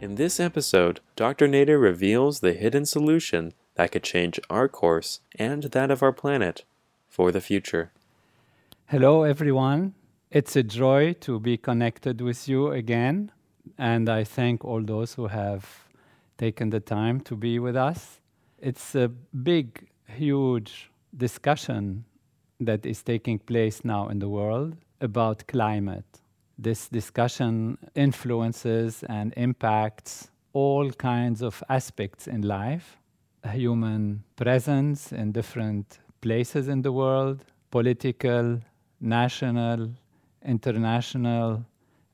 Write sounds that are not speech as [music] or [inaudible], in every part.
In this episode, Dr. Nader reveals the hidden solution that could change our course and that of our planet for the future. Hello, everyone. It's a joy to be connected with you again, and I thank all those who have taken the time to be with us. It's a big, huge discussion that is taking place now in the world about climate this discussion influences and impacts all kinds of aspects in life human presence in different places in the world, political, national, international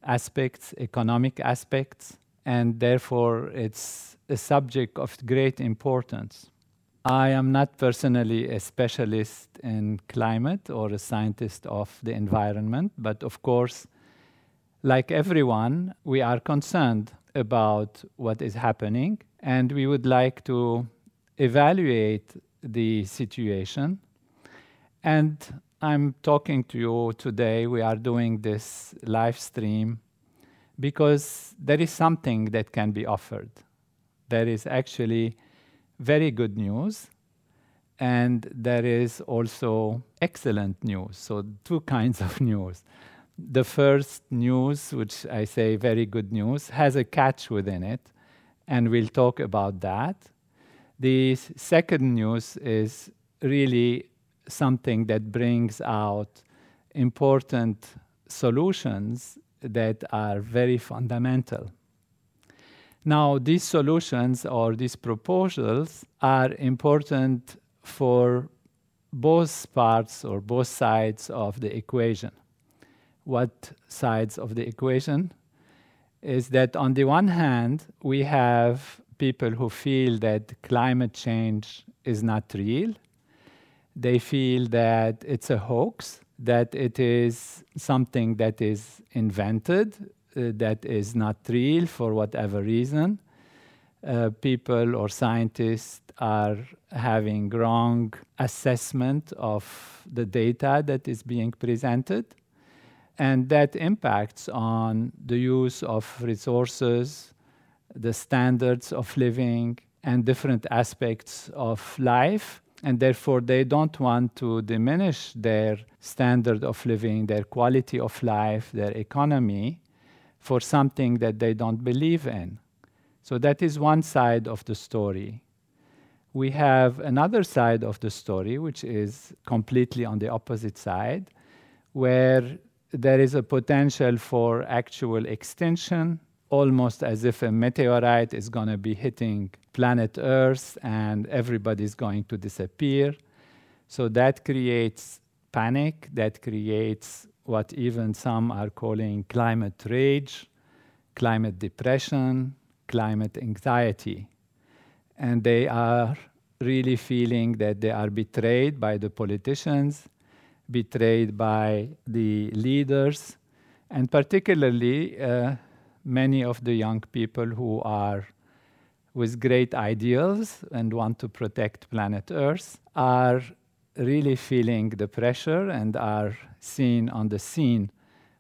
aspects, economic aspects, and therefore it's a subject of great importance. I am not personally a specialist in climate or a scientist of the environment, but of course, like everyone, we are concerned about what is happening and we would like to evaluate the situation. And I'm talking to you today. We are doing this live stream because there is something that can be offered. There is actually very good news, and there is also excellent news. So, two [laughs] kinds of news the first news, which I say very good news, has a catch within it, and we'll talk about that. The second news is really something that brings out important solutions that are very fundamental. Now, these solutions or these proposals are important for both parts or both sides of the equation what sides of the equation is that on the one hand, we have people who feel that climate change is not real. They feel that it's a hoax, that it is something that is invented, uh, that is not real for whatever reason. Uh, people or scientists are having wrong assessment of the data that is being presented and that impacts on the use of resources, the standards of living, and different aspects of life. And therefore, they don't want to diminish their standard of living, their quality of life, their economy for something that they don't believe in. So, that is one side of the story. We have another side of the story, which is completely on the opposite side, where there is a potential for actual extinction, almost as if a meteorite is going to be hitting planet Earth and everybody's going to disappear. So that creates panic, that creates what even some are calling climate rage, climate depression, climate anxiety. And they are really feeling that they are betrayed by the politicians betrayed by the leaders, and particularly uh, many of the young people who are with great ideals and want to protect planet Earth are really feeling the pressure and are seen on the scene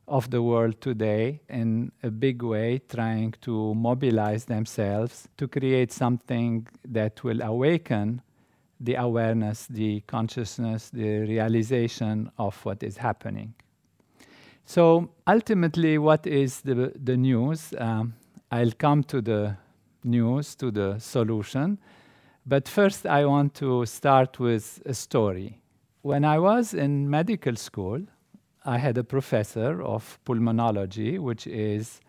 of the world today in a big way, trying to mobilize themselves to create something that will awaken the awareness, the consciousness, the realization of what is happening. So ultimately, what is the, the news? Um, I'll come to the news, to the solution. But first, I want to start with a story. When I was in medical school, I had a professor of pulmonology, which is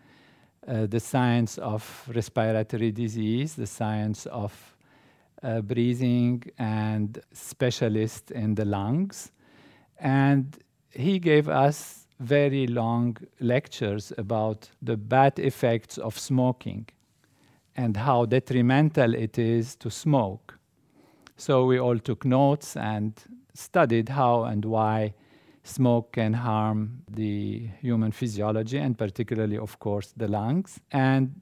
uh, the science of respiratory disease, the science of uh, breathing and specialist in the lungs. And he gave us very long lectures about the bad effects of smoking. and how detrimental it is to smoke. So we all took notes and studied how and why smoke can harm the human physiology and particularly of course the lungs and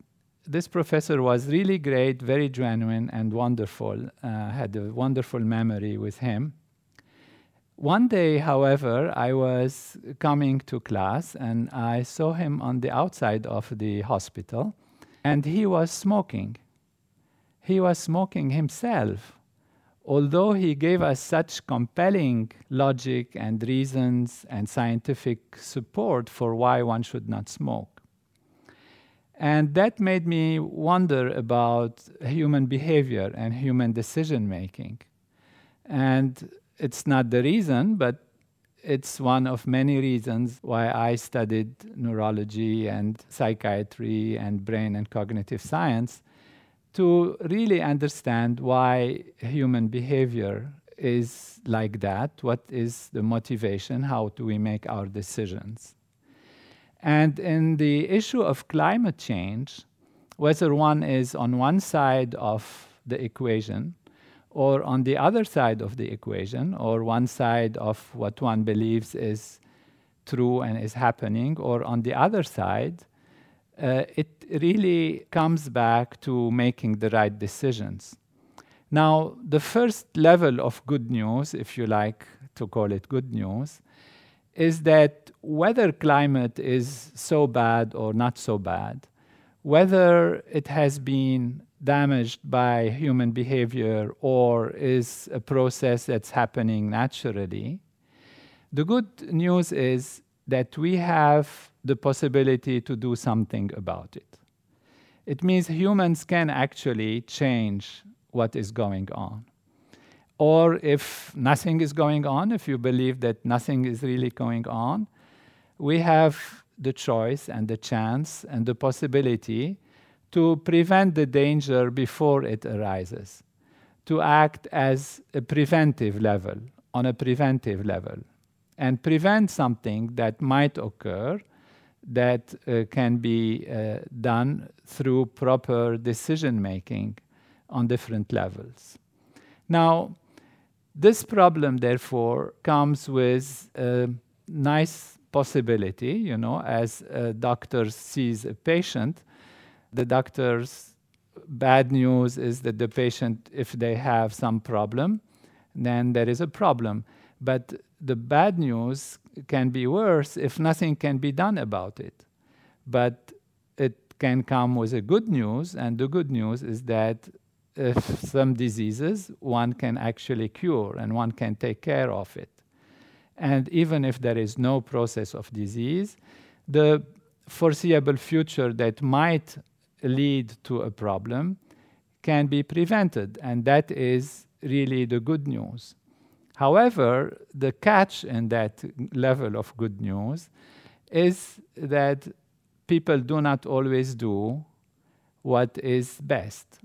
this professor was really great very genuine and wonderful uh, had a wonderful memory with him one day however i was coming to class and i saw him on the outside of the hospital and he was smoking he was smoking himself although he gave us such compelling logic and reasons and scientific support for why one should not smoke. And that made me wonder about human behavior and human decision making. And it's not the reason, but it's one of many reasons why I studied neurology and psychiatry and brain and cognitive science to really understand why human behavior is like that, what is the motivation, how do we make our decisions. And in the issue of climate change, whether one is on one side of the equation or on the other side of the equation, or one side of what one believes is true and is happening, or on the other side, uh, it really comes back to making the right decisions. Now, the first level of good news, if you like to call it good news, is that whether climate is so bad or not so bad, whether it has been damaged by human behavior or is a process that's happening naturally, the good news is that we have the possibility to do something about it. It means humans can actually change what is going on. Or if nothing is going on, if you believe that nothing is really going on, we have the choice and the chance and the possibility to prevent the danger before it arises, to act as a preventive level, on a preventive level, and prevent something that might occur that uh, can be uh, done through proper decision making on different levels. Now, this problem, therefore, comes with a nice possibility. You know, as a doctor sees a patient, the doctor's bad news is that the patient, if they have some problem, then there is a problem. But the bad news can be worse if nothing can be done about it. But it can come with a good news, and the good news is that if some diseases one can actually cure and one can take care of it. And even if there is no process of disease, the foreseeable future that might lead to a problem can be prevented, and that is really the good news. However, the catch in that level of good news is that people do not always do what is best.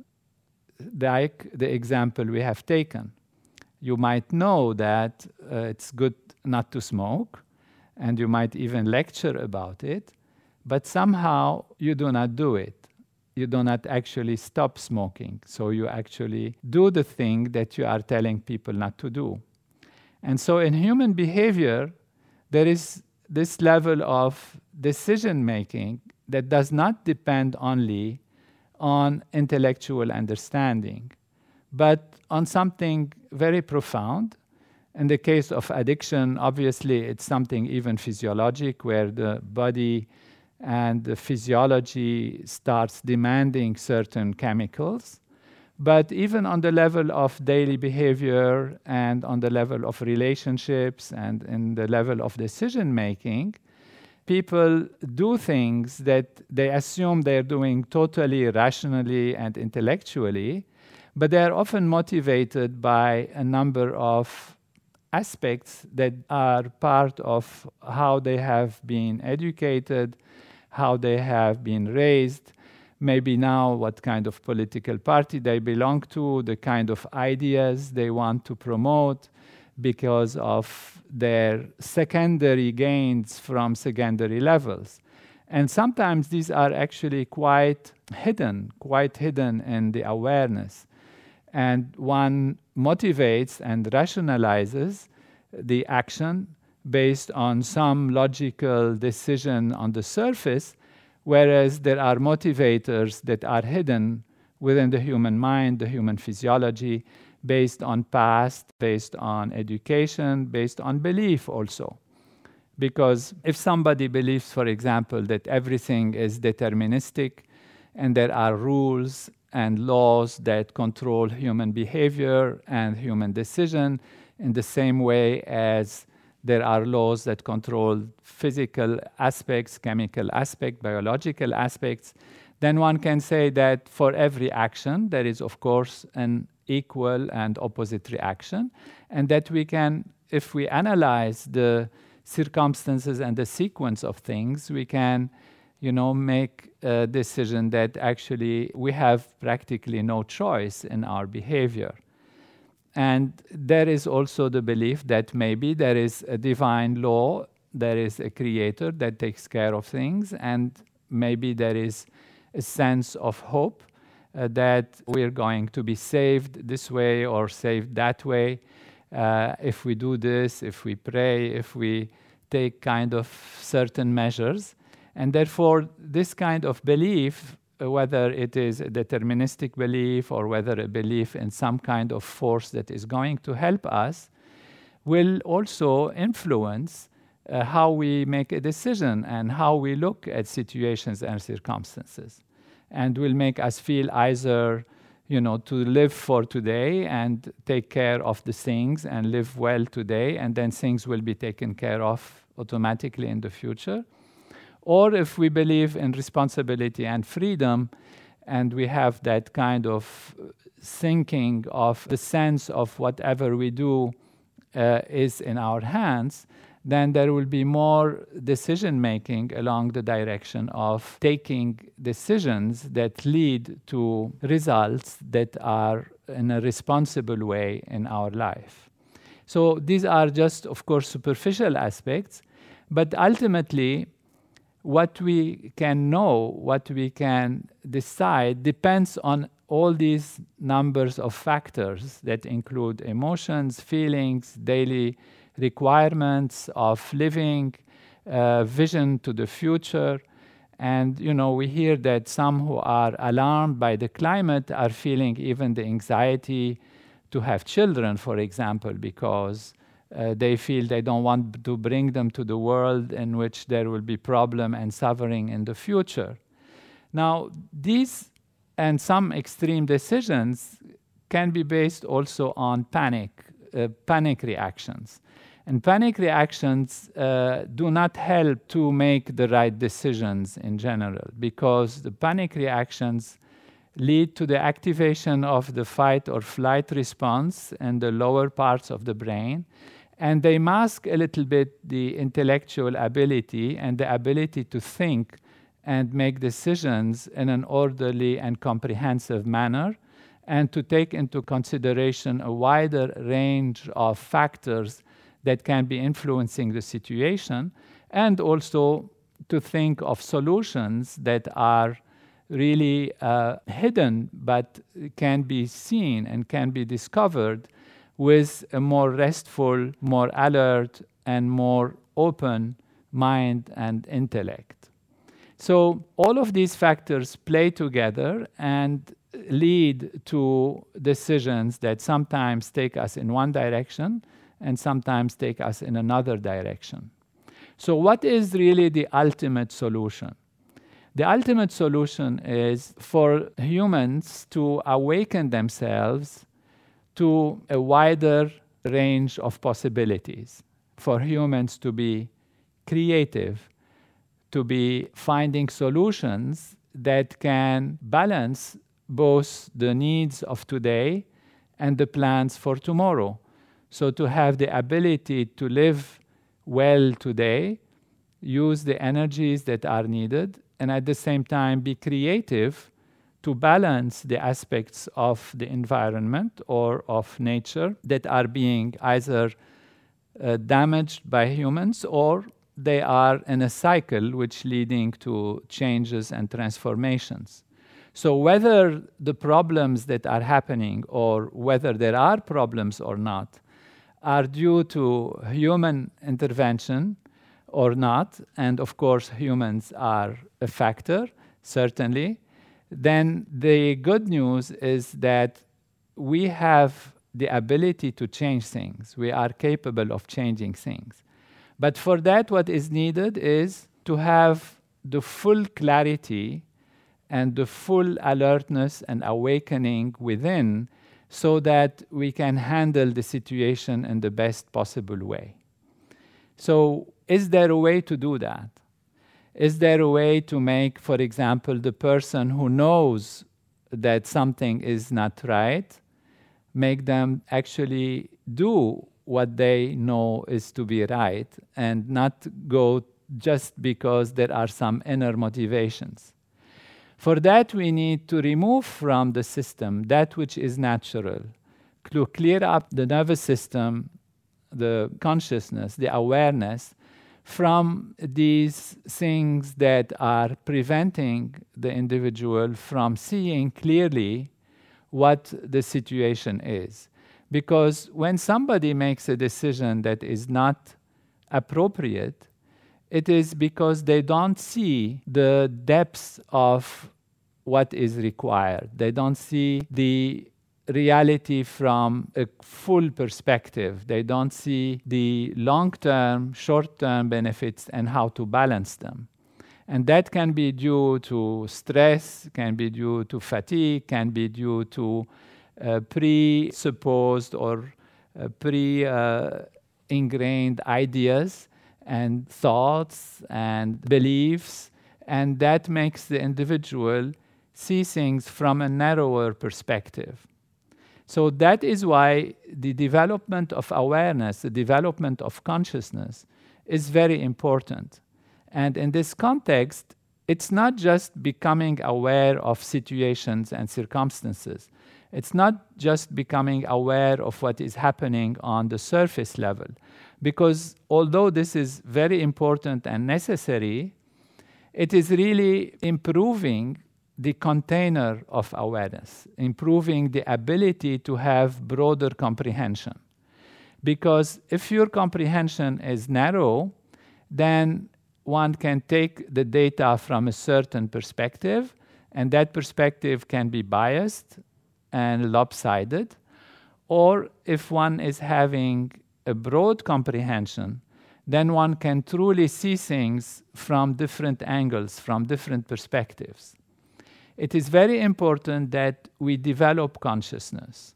Like the example we have taken. You might know that uh, it's good not to smoke, and you might even lecture about it, but somehow you do not do it. You do not actually stop smoking. So you actually do the thing that you are telling people not to do. And so in human behavior, there is this level of decision making that does not depend only on intellectual understanding, but on something very profound. In the case of addiction, obviously, it's something even physiologic where the body and the physiology starts demanding certain chemicals. But even on the level of daily behavior and on the level of relationships and in the level of decision making, people do things that they assume they're doing totally rationally and intellectually, but they're often motivated by a number of aspects that are part of how they have been educated, how they have been raised, maybe now what kind of political party they belong to, the kind of ideas they want to promote because of their secondary gains from secondary levels. And sometimes these are actually quite hidden, quite hidden in the awareness. And one motivates and rationalizes the action based on some logical decision on the surface, whereas there are motivators that are hidden within the human mind, the human physiology, based on past, based on education, based on belief also. Because if somebody believes, for example, that everything is deterministic and there are rules and laws that control human behavior and human decision in the same way as there are laws that control physical aspects, chemical aspects, biological aspects, then one can say that for every action, there is, of course, an equal and opposite reaction, and that we can, if we analyze the circumstances and the sequence of things, we can, you know, make a decision that actually we have practically no choice in our behavior. And there is also the belief that maybe there is a divine law, there is a creator that takes care of things, and maybe there is a sense of hope that we're going to be saved this way or saved that way. Uh, if we do this, if we pray, if we take kind of certain measures. And therefore, this kind of belief uh, whether it is a deterministic belief or whether a belief in some kind of force that is going to help us, will also influence uh, how we make a decision and how we look at situations and circumstances. And will make us feel either, you know, to live for today and take care of the things and live well today, and then things will be taken care of automatically in the future. Or if we believe in responsibility and freedom, and we have that kind of thinking of the sense of whatever we do uh, is in our hands, then there will be more decision making along the direction of taking decisions that lead to results that are in a responsible way in our life. So these are just, of course, superficial aspects, but ultimately, what we can know, what we can decide, depends on all these numbers of factors that include emotions, feelings, daily requirements of living, uh, vision to the future. And you know, we hear that some who are alarmed by the climate are feeling even the anxiety to have children, for example, because uh, they feel they don't want to bring them to the world in which there will be problem and suffering in the future. Now, these and some extreme decisions can be based also on panic, uh, panic reactions. And panic reactions uh, do not help to make the right decisions in general because the panic reactions lead to the activation of the fight or flight response in the lower parts of the brain and they mask a little bit the intellectual ability and the ability to think and make decisions in an orderly and comprehensive manner, and to take into consideration a wider range of factors that can be influencing the situation, and also to think of solutions that are really uh, hidden but can be seen and can be discovered with a more restful, more alert, and more open mind and intellect. So, all of these factors play together and lead to decisions that sometimes take us in one direction and sometimes take us in another direction. So, what is really the ultimate solution? The ultimate solution is for humans to awaken themselves to a wider range of possibilities for humans to be creative, to be finding solutions that can balance both the needs of today and the plans for tomorrow. So, to have the ability to live well today, use the energies that are needed, and at the same time be creative to balance the aspects of the environment or of nature that are being either uh, damaged by humans or they are in a cycle which leading to changes and transformations. So whether the problems that are happening or whether there are problems or not are due to human intervention or not, and of course humans are a factor, certainly, then the good news is that we have the ability to change things. We are capable of changing things. But for that, what is needed is to have the full clarity and the full alertness and awakening within so that we can handle the situation in the best possible way. So, is there a way to do that? Is there a way to make, for example, the person who knows that something is not right, make them actually do what they know is to be right and not go just because there are some inner motivations? For that, we need to remove from the system that which is natural, to clear up the nervous system, the consciousness, the awareness from these things that are preventing the individual from seeing clearly what the situation is. Because when somebody makes a decision that is not appropriate, it is because they don't see the depths of what is required. They don't see the reality from a full perspective. They don't see the long term, short term benefits and how to balance them. And that can be due to stress, can be due to fatigue, can be due to uh, presupposed or uh, pre uh, ingrained ideas and thoughts and beliefs. And that makes the individual see things from a narrower perspective. So that is why the development of awareness, the development of consciousness, is very important. And in this context, it's not just becoming aware of situations and circumstances. It's not just becoming aware of what is happening on the surface level. Because although this is very important and necessary, it is really improving the container of awareness, improving the ability to have broader comprehension. Because if your comprehension is narrow, then one can take the data from a certain perspective, and that perspective can be biased and lopsided. Or if one is having a broad comprehension, then one can truly see things from different angles, from different perspectives it is very important that we develop consciousness.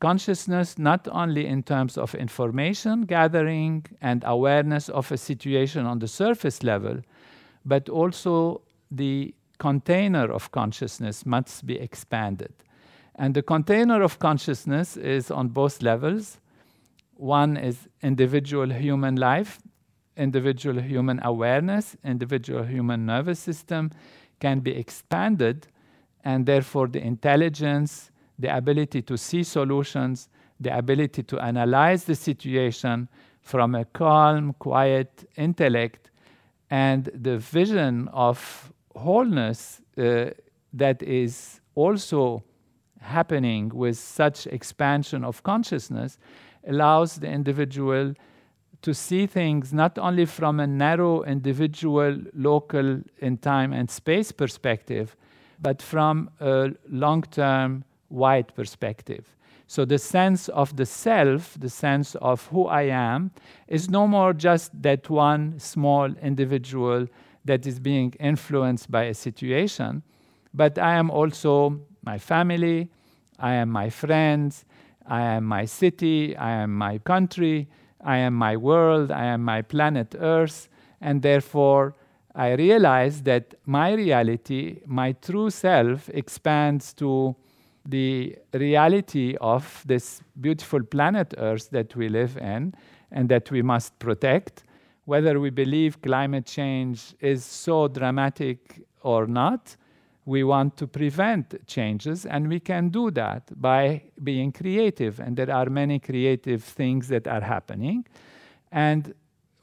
Consciousness, not only in terms of information gathering and awareness of a situation on the surface level, but also the container of consciousness must be expanded. And the container of consciousness is on both levels. One is individual human life, individual human awareness, individual human nervous system, can be expanded, and therefore the intelligence, the ability to see solutions, the ability to analyze the situation from a calm, quiet intellect, and the vision of wholeness uh, that is also happening with such expansion of consciousness allows the individual to see things not only from a narrow individual, local, in time and space perspective, but from a long term, wide perspective. So the sense of the self, the sense of who I am, is no more just that one small individual that is being influenced by a situation, but I am also my family, I am my friends, I am my city, I am my country, I am my world, I am my planet Earth, and therefore I realize that my reality, my true self, expands to the reality of this beautiful planet Earth that we live in and that we must protect. Whether we believe climate change is so dramatic or not, we want to prevent changes, and we can do that by being creative. And there are many creative things that are happening. And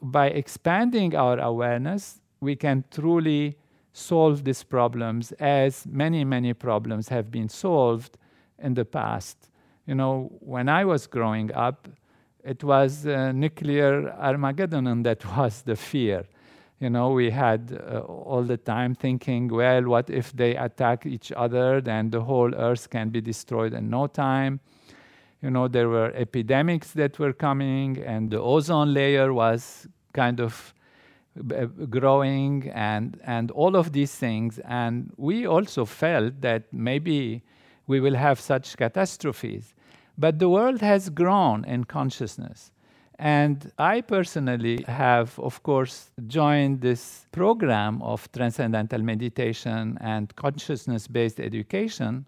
by expanding our awareness, we can truly solve these problems as many, many problems have been solved in the past. You know, when I was growing up, it was uh, nuclear Armageddon that [laughs] was the fear. You know, we had uh, all the time thinking, well, what if they attack each other? Then the whole earth can be destroyed in no time. You know, there were epidemics that were coming, and the ozone layer was kind of uh, growing, and, and all of these things. And we also felt that maybe we will have such catastrophes. But the world has grown in consciousness. And I personally have, of course, joined this program of transcendental meditation and consciousness based education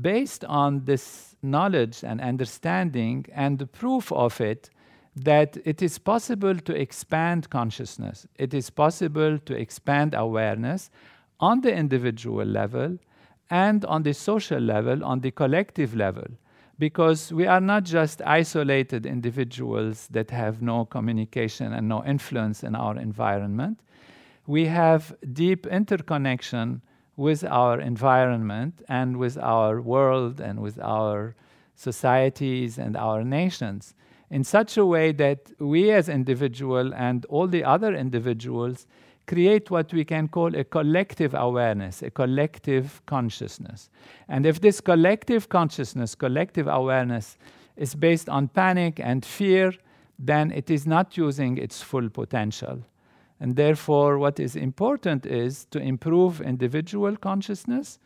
based on this knowledge and understanding and the proof of it that it is possible to expand consciousness, it is possible to expand awareness on the individual level and on the social level, on the collective level because we are not just isolated individuals that have no communication and no influence in our environment. We have deep interconnection with our environment and with our world and with our societies and our nations in such a way that we as individual and all the other individuals create what we can call a collective awareness, a collective consciousness. And if this collective consciousness, collective awareness, is based on panic and fear, then it is not using its full potential. And therefore, what is important is to improve individual consciousness.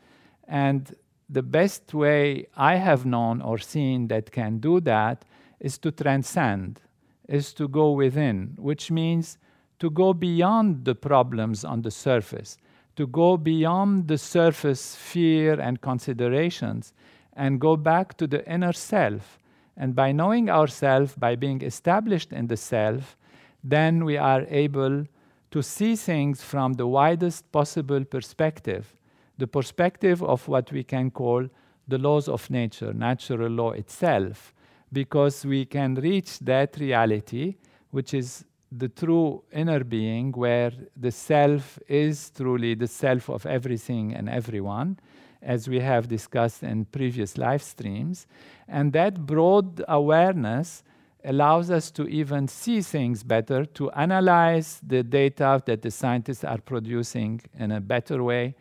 And the best way I have known or seen that can do that is to transcend, is to go within, which means to go beyond the problems on the surface, to go beyond the surface fear and considerations, and go back to the inner self. And by knowing ourselves, by being established in the self, then we are able to see things from the widest possible perspective, the perspective of what we can call the laws of nature, natural law itself, because we can reach that reality, which is the true inner being, where the self is truly the self of everything and everyone, as we have discussed in previous live streams. And that broad awareness allows us to even see things better, to analyze the data that the scientists are producing in a better way,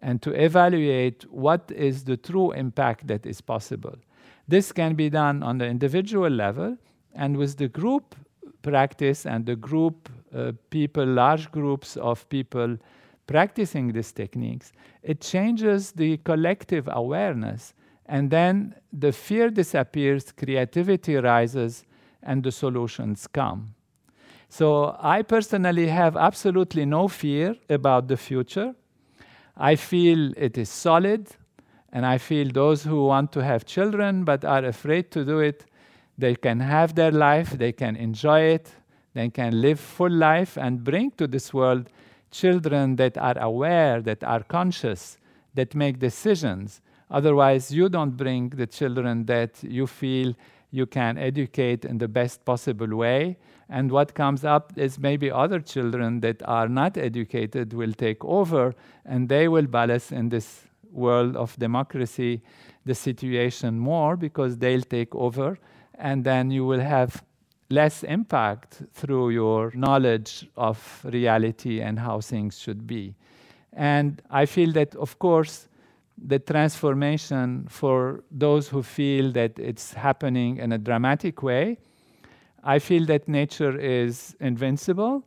and to evaluate what is the true impact that is possible. This can be done on the individual level, and with the group practice and the group uh, people, large groups of people practicing these techniques, it changes the collective awareness. And then the fear disappears, creativity rises, and the solutions come. So I personally have absolutely no fear about the future. I feel it is solid, and I feel those who want to have children but are afraid to do it they can have their life, they can enjoy it, they can live full life and bring to this world children that are aware, that are conscious, that make decisions. Otherwise, you don't bring the children that you feel you can educate in the best possible way. And what comes up is maybe other children that are not educated will take over and they will balance in this world of democracy the situation more because they'll take over and then you will have less impact through your knowledge of reality and how things should be. And I feel that, of course, the transformation for those who feel that it's happening in a dramatic way, I feel that nature is invincible,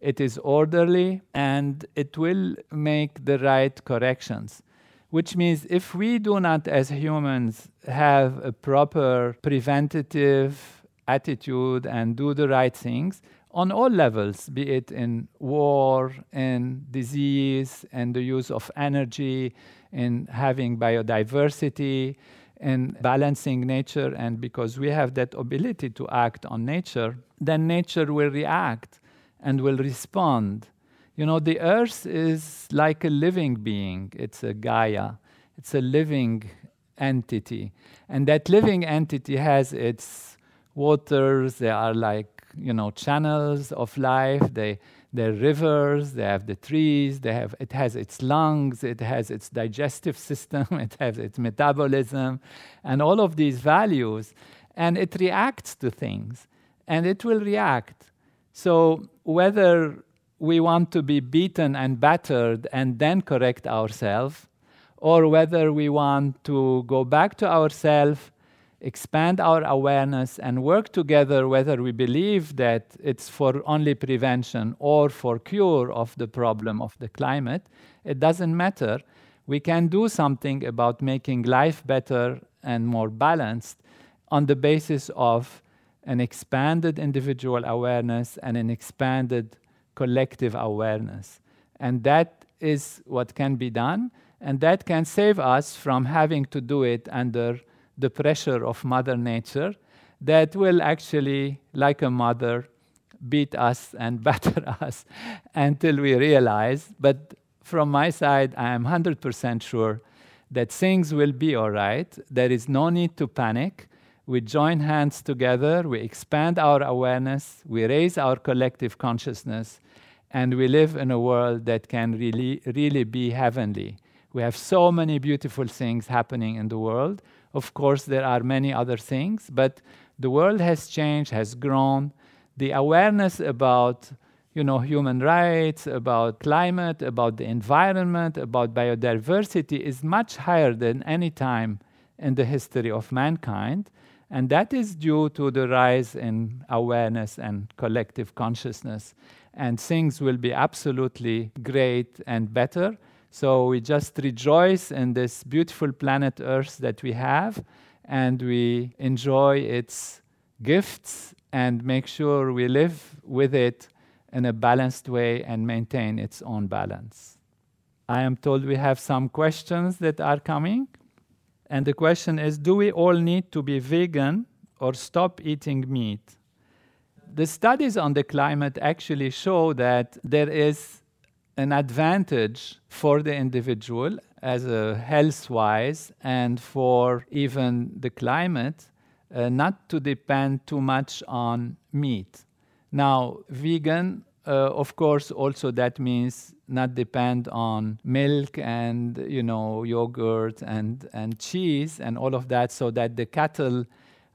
it is orderly, and it will make the right corrections which means if we do not, as humans, have a proper preventative attitude and do the right things on all levels, be it in war, in disease, and the use of energy, in having biodiversity, in balancing nature, and because we have that ability to act on nature, then nature will react and will respond you know, the earth is like a living being, it's a Gaia, it's a living entity. And that living entity has its waters, they are like you know, channels of life. They, they're rivers, they have the trees, they have, it has its lungs, it has its digestive [laughs] system, it has its metabolism, and all of these values. And it reacts to things, and it will react. So whether we want to be beaten and battered and then correct ourselves, or whether we want to go back to ourselves expand our awareness and work together whether we believe that it's for only prevention or for cure of the problem of the climate it doesn't matter. We can do something about making life better and more balanced on the basis of an expanded individual awareness and an expanded collective awareness and that is what can be done and that can save us from having to do it under the pressure of Mother Nature that will actually, like a mother, beat us and [laughs] batter us until we realize. But from my side, I am 100% sure that things will be all right. There is no need to panic. We join hands together, we expand our awareness, we raise our collective consciousness, and we live in a world that can really, really be heavenly. We have so many beautiful things happening in the world. Of course, there are many other things, but the world has changed, has grown. The awareness about you know, human rights, about climate, about the environment, about biodiversity is much higher than any time in the history of mankind. And that is due to the rise in awareness and collective consciousness. And things will be absolutely great and better so we just rejoice in this beautiful planet Earth that we have, and we enjoy its gifts and make sure we live with it in a balanced way and maintain its own balance. I am told we have some questions that are coming. And the question is Do we all need to be vegan or stop eating meat? The studies on the climate actually show that there is an advantage for the individual as a health wise and for even the climate uh, not to depend too much on meat. Now, vegan, uh, of course, also that means not depend on milk and you know yogurt and and cheese and all of that, so that the cattle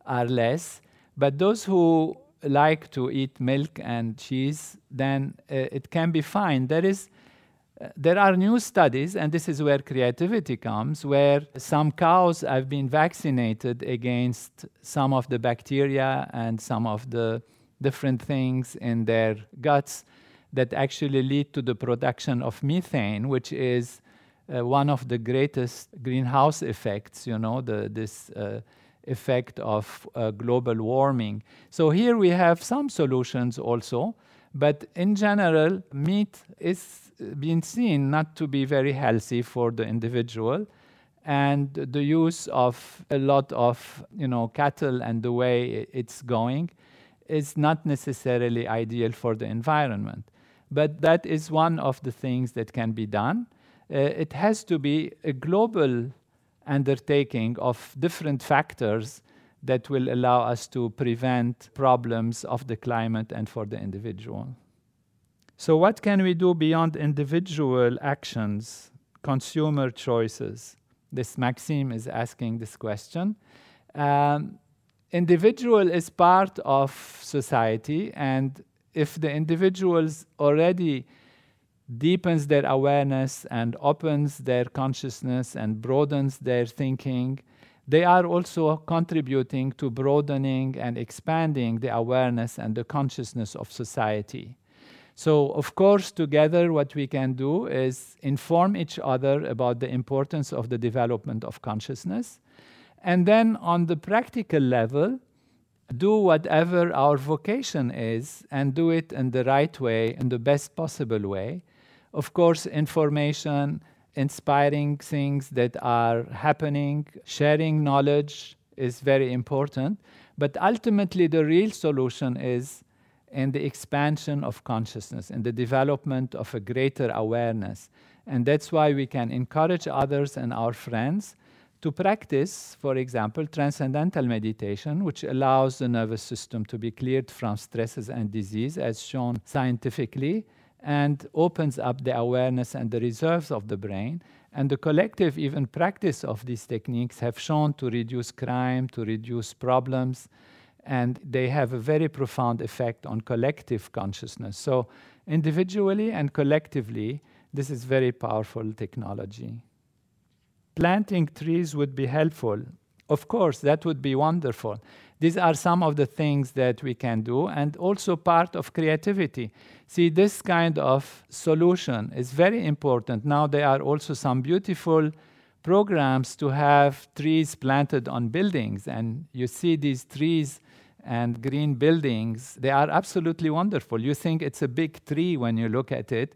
are less. But those who like to eat milk and cheese, then uh, it can be fine. There is uh, there are new studies, and this is where creativity comes, where some cows have been vaccinated against some of the bacteria and some of the different things in their guts that actually lead to the production of methane, which is uh, one of the greatest greenhouse effects, you know, the, this uh, effect of uh, global warming. So here we have some solutions also, but in general, meat is being seen not to be very healthy for the individual and the use of a lot of you know cattle and the way it's going is not necessarily ideal for the environment but that is one of the things that can be done uh, it has to be a global undertaking of different factors that will allow us to prevent problems of the climate and for the individual so, what can we do beyond individual actions, consumer choices? This Maxime is asking this question. Um, individual is part of society, and if the individuals already deepens their awareness and opens their consciousness and broadens their thinking, they are also contributing to broadening and expanding the awareness and the consciousness of society. So, of course, together, what we can do is inform each other about the importance of the development of consciousness. And then, on the practical level, do whatever our vocation is and do it in the right way, in the best possible way. Of course, information, inspiring things that are happening, sharing knowledge is very important. But ultimately, the real solution is in the expansion of consciousness and the development of a greater awareness. And that's why we can encourage others and our friends to practice, for example, transcendental meditation, which allows the nervous system to be cleared from stresses and disease, as shown scientifically, and opens up the awareness and the reserves of the brain. And the collective, even practice of these techniques, have shown to reduce crime, to reduce problems, and they have a very profound effect on collective consciousness. So, individually and collectively, this is very powerful technology. Planting trees would be helpful. Of course, that would be wonderful. These are some of the things that we can do, and also part of creativity. See, this kind of solution is very important. Now, there are also some beautiful programs to have trees planted on buildings, and you see these trees and green buildings, they are absolutely wonderful. You think it's a big tree when you look at it,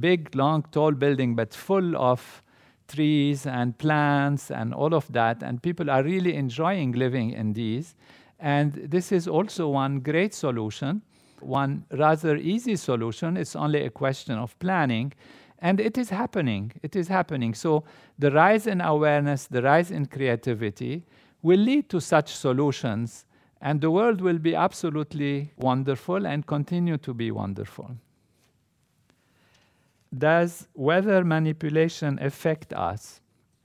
big, long, tall building, but full of trees and plants and all of that. And people are really enjoying living in these. And this is also one great solution, one rather easy solution. It's only a question of planning. And it is happening. It is happening. So the rise in awareness, the rise in creativity will lead to such solutions and the world will be absolutely wonderful and continue to be wonderful. Does weather manipulation affect us?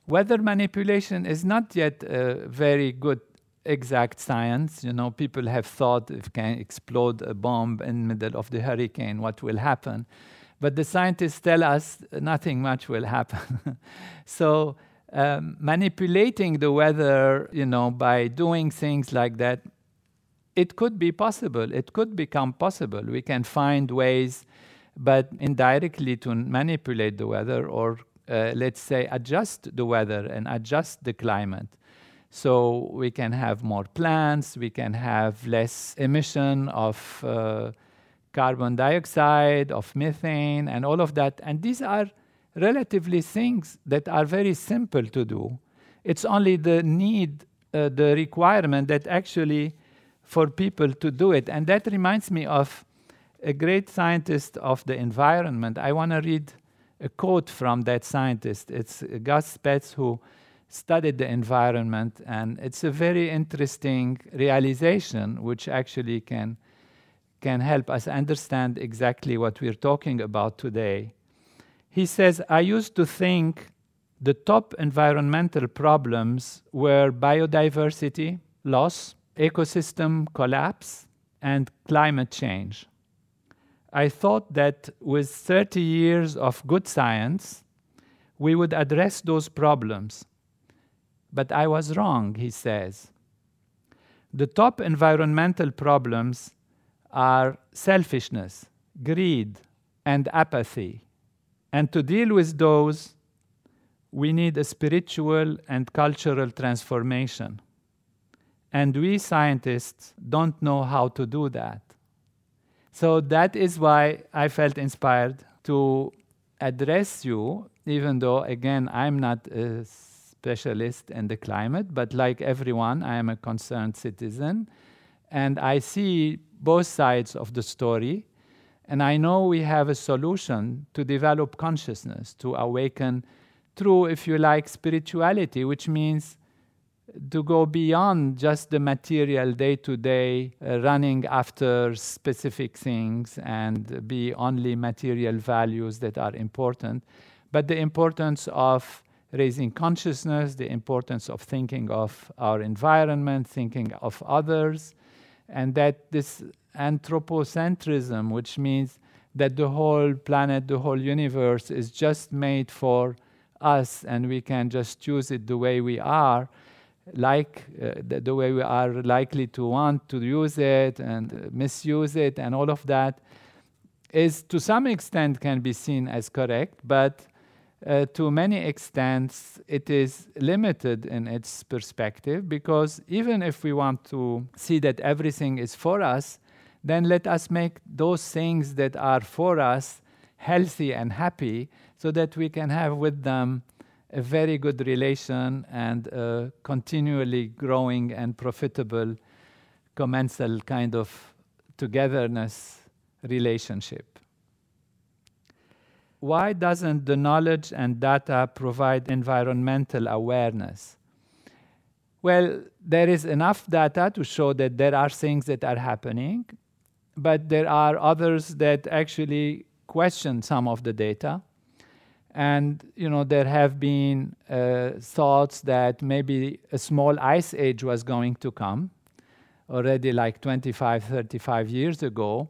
Weather manipulation is not yet a very good exact science. You know, people have thought if can explode a bomb in the middle of the hurricane, what will happen? But the scientists tell us nothing much will happen. [laughs] so um, manipulating the weather, you know, by doing things like that it could be possible. It could become possible. We can find ways, but indirectly to manipulate the weather or uh, let's say adjust the weather and adjust the climate. So we can have more plants, we can have less emission of uh, carbon dioxide, of methane, and all of that. And these are relatively things that are very simple to do. It's only the need, uh, the requirement that actually for people to do it. And that reminds me of a great scientist of the environment. I want to read a quote from that scientist. It's uh, Gus Speth who studied the environment, and it's a very interesting realization which actually can, can help us understand exactly what we're talking about today. He says, I used to think the top environmental problems were biodiversity loss, ecosystem collapse and climate change. I thought that with 30 years of good science, we would address those problems. But I was wrong, he says. The top environmental problems are selfishness, greed, and apathy. And to deal with those, we need a spiritual and cultural transformation. And we scientists don't know how to do that. So that is why I felt inspired to address you, even though, again, I'm not a specialist in the climate, but like everyone, I am a concerned citizen. And I see both sides of the story. And I know we have a solution to develop consciousness, to awaken through, if you like, spirituality, which means to go beyond just the material day to day, uh, running after specific things and be only material values that are important, but the importance of raising consciousness, the importance of thinking of our environment, thinking of others, and that this anthropocentrism, which means that the whole planet, the whole universe is just made for us and we can just choose it the way we are like uh, the, the, way we are likely to want to use it and misuse it and all of that is to some extent can be seen as correct but uh, to many extents it is limited in its perspective because even if we want to see that everything is for us then let us make those things that are for us healthy and happy so that we can have with them a very good relation and a continually growing and profitable commensal kind of togetherness relationship. Why doesn't the knowledge and data provide environmental awareness? Well, there is enough data to show that there are things that are happening, but there are others that actually question some of the data. And you know there have been uh, thoughts that maybe a small ice age was going to come already like 25, 35 years ago,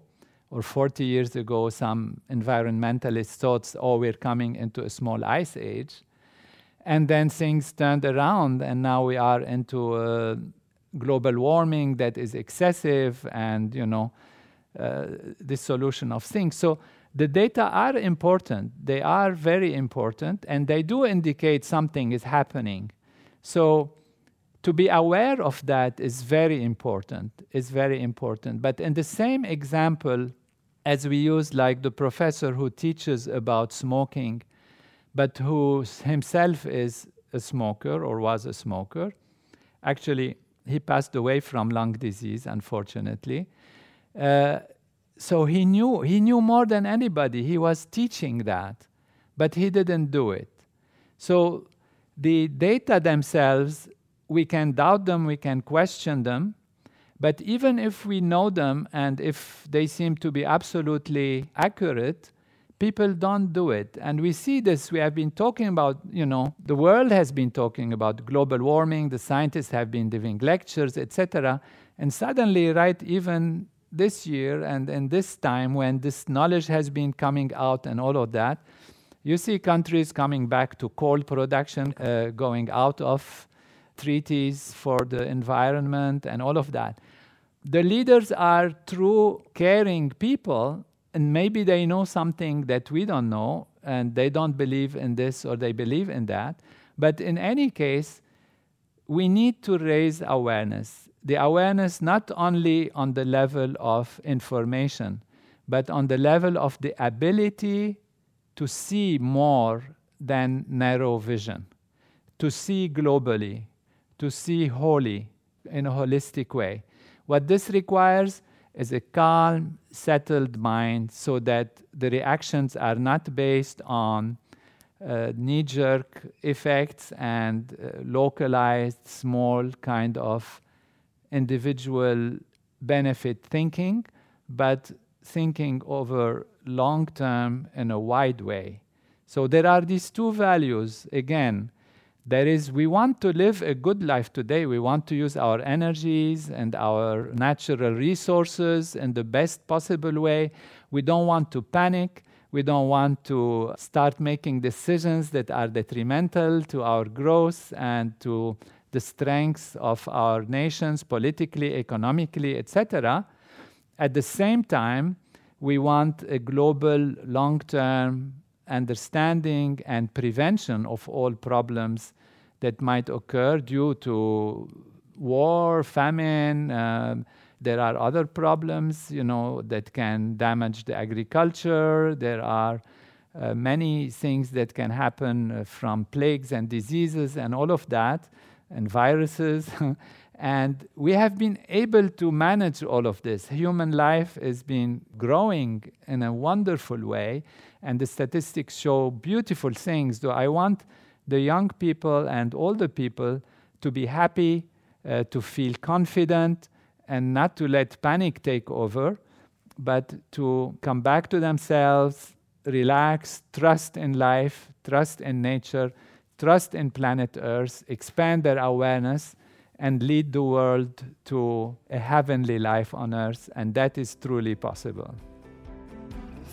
or 40 years ago, some environmentalists thought, oh, we're coming into a small ice age. And then things turned around, and now we are into global warming that is excessive and, you know, uh, the solution of things. So the data are important. They are very important, and they do indicate something is happening. So to be aware of that is very important. Is very important. But in the same example, as we use, like the professor who teaches about smoking, but who himself is a smoker or was a smoker. Actually, he passed away from lung disease, unfortunately. Uh, so he knew he knew more than anybody. He was teaching that, but he didn't do it. So the data themselves, we can doubt them, we can question them, but even if we know them and if they seem to be absolutely accurate, people don't do it. And we see this, we have been talking about, you know, the world has been talking about global warming, the scientists have been giving lectures, etc. And suddenly, right, even this year and in this time when this knowledge has been coming out and all of that, you see countries coming back to coal production, uh, going out of treaties for the environment and all of that. The leaders are true caring people, and maybe they know something that we don't know, and they don't believe in this or they believe in that. But in any case, we need to raise awareness. The awareness not only on the level of information, but on the level of the ability to see more than narrow vision, to see globally, to see wholly in a holistic way. What this requires is a calm, settled mind so that the reactions are not based on uh, knee jerk effects and uh, localized, small kind of individual benefit thinking, but thinking over long term in a wide way. So there are these two values again there is, we want to live a good life today. We want to use our energies and our natural resources in the best possible way. We don't want to panic. We don't want to start making decisions that are detrimental to our growth and to the strengths of our nations politically, economically, etc. At the same time, we want a global, long term understanding and prevention of all problems that might occur due to war, famine. Um, there are other problems, you know, that can damage the agriculture. There are uh, many things that can happen uh, from plagues and diseases and all of that, and viruses. [laughs] and we have been able to manage all of this. Human life has been growing in a wonderful way, and the statistics show beautiful things. Though I want the young people and older people to be happy, uh, to feel confident, and not to let panic take over, but to come back to themselves, relax, trust in life, trust in nature, trust in planet Earth, expand their awareness, and lead the world to a heavenly life on Earth. And that is truly possible.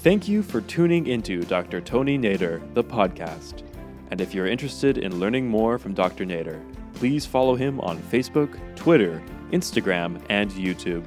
Thank you for tuning into Dr. Tony Nader, the podcast. And if you're interested in learning more from Dr. Nader, please follow him on Facebook, Twitter, Instagram, and YouTube.